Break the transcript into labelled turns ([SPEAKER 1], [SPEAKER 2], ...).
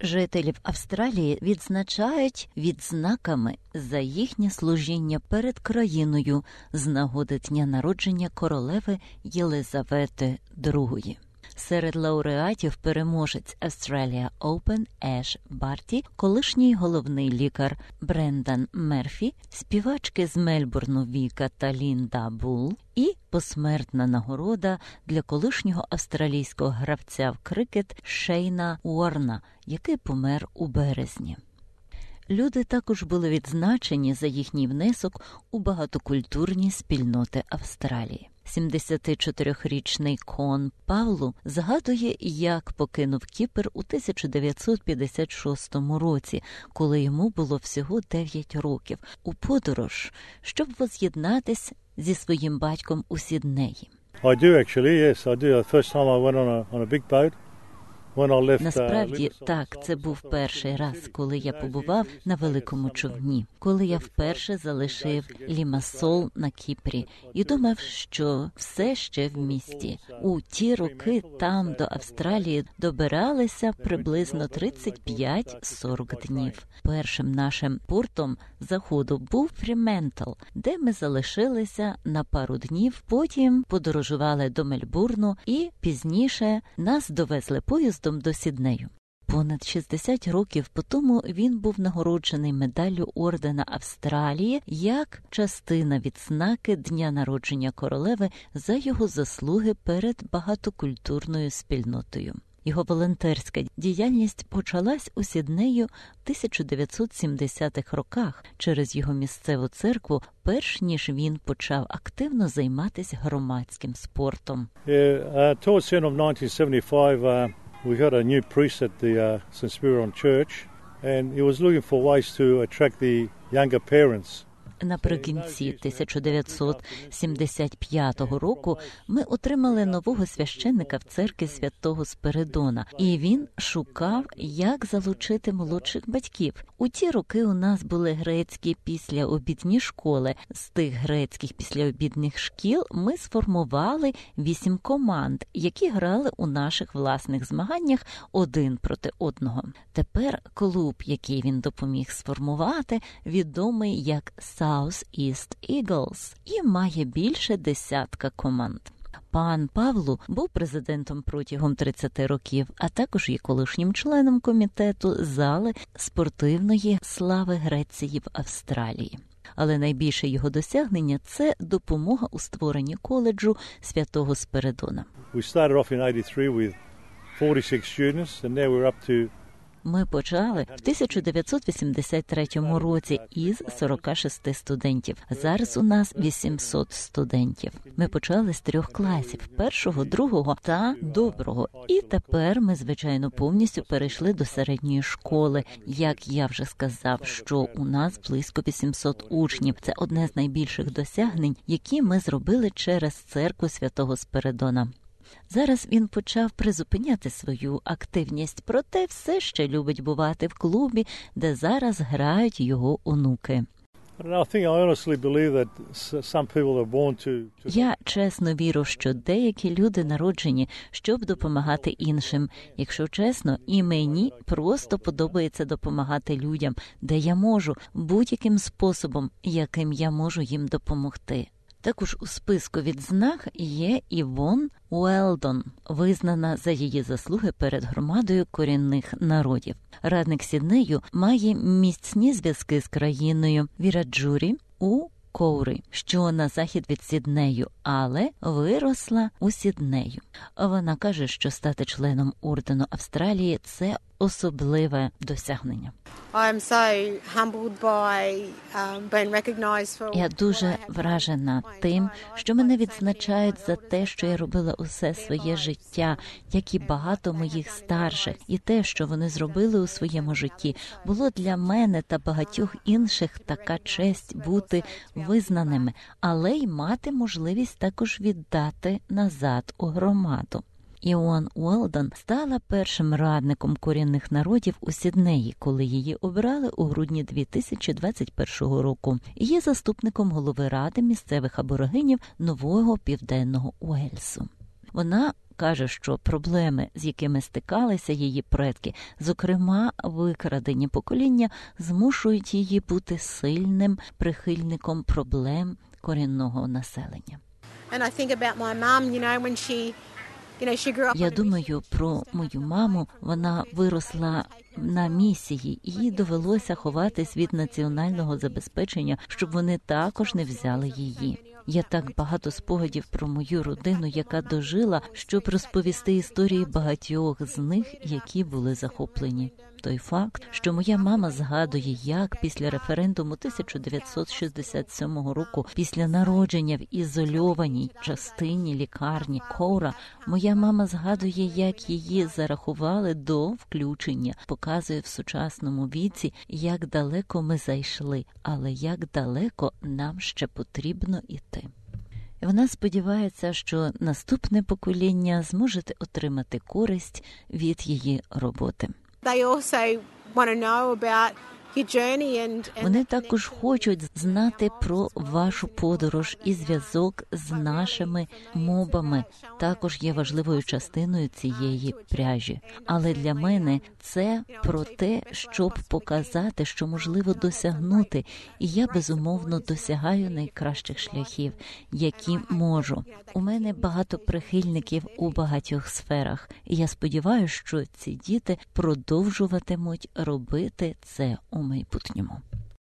[SPEAKER 1] Жителів Австралії відзначають відзнаками за їхнє служіння перед країною з нагоди дня народження королеви Єлизавети II. Серед лауреатів переможець Australia Open Еш Барті, колишній головний лікар Брендан Мерфі, співачки з Мельбурну Віка та Лінда Бул і посмертна нагорода для колишнього австралійського гравця в крикет Шейна Уорна, який помер у березні. Люди також були відзначені за їхній внесок у багатокультурні спільноти Австралії. 74-річний Кон Павлу згадує, як покинув Кіпр у 1956 році, коли йому було всього 9 років, у подорож, щоб воз'єднатись зі своїм батьком у Сіднеї.
[SPEAKER 2] I do actually, yes, I do. The first time I went on a on a big boat. When I left, uh,
[SPEAKER 1] Насправді так, це був перший раз, коли я побував на великому човні, коли я вперше залишив Лімасол на Кіпрі і думав, що все ще в місті. У ті роки там до Австралії добиралися приблизно 35-40 днів. Першим нашим портом заходу був Фріментл, де ми залишилися на пару днів. Потім подорожували до Мельбурну, і пізніше нас довезли поїздом до Сіднею. Понад 60 років по тому він був нагороджений медаллю ордена Австралії як частина відзнаки дня народження королеви за його заслуги перед багатокультурною спільнотою. Його волонтерська діяльність почалась у Сіднею в 1970-х роках через його місцеву церкву, перш ніж він почав активно займатися громадським спортом.
[SPEAKER 2] Uh, towards the end of 1975, uh, we got a new priest at the uh, St. Spiridon Church, and he was looking for ways to attract the younger parents.
[SPEAKER 1] Наприкінці 1975 року ми отримали нового священника в церкві святого Спиридона, і він шукав, як залучити молодших батьків. У ті роки у нас були грецькі післяобідні школи. З тих грецьких післяобідних шкіл ми сформували вісім команд, які грали у наших власних змаганнях один проти одного. Тепер клуб, який він допоміг сформувати, відомий як South East Eagles і має більше десятка команд. Пан Павлу був президентом протягом 30 років, а також є колишнім членом комітету зали спортивної слави Греції в Австралії. Але найбільше його досягнення це допомога у створенні коледжу святого Спиридона.
[SPEAKER 2] We started off in 83 with 46 students, and now we're up to
[SPEAKER 1] Ми почали в 1983 році із 46 студентів. Зараз у нас 800 студентів. Ми почали з трьох класів: першого, другого та доброго. І тепер ми, звичайно, повністю перейшли до середньої школи. Як я вже сказав, що у нас близько 800 учнів. Це одне з найбільших досягнень, які ми зробили через церкву святого Спиридона. Зараз він почав призупиняти свою активність, проте все ще любить бувати в клубі, де зараз грають його онуки. Я чесно вірю, що деякі люди народжені, щоб допомагати іншим. Якщо чесно, і мені просто подобається допомагати людям, де я можу, будь-яким способом, яким я можу їм допомогти. Також у списку відзнак є Івон Уелдон, визнана за її заслуги перед громадою корінних народів. Радник Сіднею має міцні зв'язки з країною Віраджурі у Коури, що на захід від Сіднею, але виросла у Сіднею. Вона каже, що стати членом ордену Австралії це особливе досягнення.
[SPEAKER 3] Um,
[SPEAKER 1] Я дуже вражена тим, що мене відзначають за те, що я робила усе своє життя, як і багато моїх старших, і те, що вони зробили у своєму житті, було для мене та багатьох інших така честь бути визнаними, але й мати можливість також віддати назад у громаду. Іоан Уелдон стала першим радником корінних народів у Сіднеї, коли її обрали у грудні 2021 року. Є заступником голови ради місцевих аборигенів нового південного Уельсу. Вона каже, що проблеми, з якими стикалися її предки, зокрема викрадення покоління, змушують її бути сильним прихильником проблем корінного населення.
[SPEAKER 3] And I think about my mum, you know, when she,
[SPEAKER 1] Я думаю про мою маму. Вона виросла на місії, і їй довелося ховатись від національного забезпечення, щоб вони також не взяли її. Є так багато спогадів про мою родину, яка дожила, щоб розповісти історії багатьох з них, які були захоплені. Той факт, що моя мама згадує, як після референдуму 1967 року, після народження в ізольованій частині лікарні Коура, моя мама згадує, як її зарахували до включення, показує в сучасному віці, як далеко ми зайшли, але як далеко нам ще потрібно іти. Вона сподівається, що наступне покоління зможе отримати користь від її роботи.
[SPEAKER 3] They also want to know about
[SPEAKER 1] Вони також хочуть знати про вашу подорож і зв'язок з нашими мобами. Також є важливою частиною цієї пряжі. Але для мене це про те, щоб показати, що можливо досягнути, і я безумовно досягаю найкращих шляхів, які можу. У мене багато прихильників у багатьох сферах, і я сподіваюся, що ці діти продовжуватимуть робити це у майбутньому.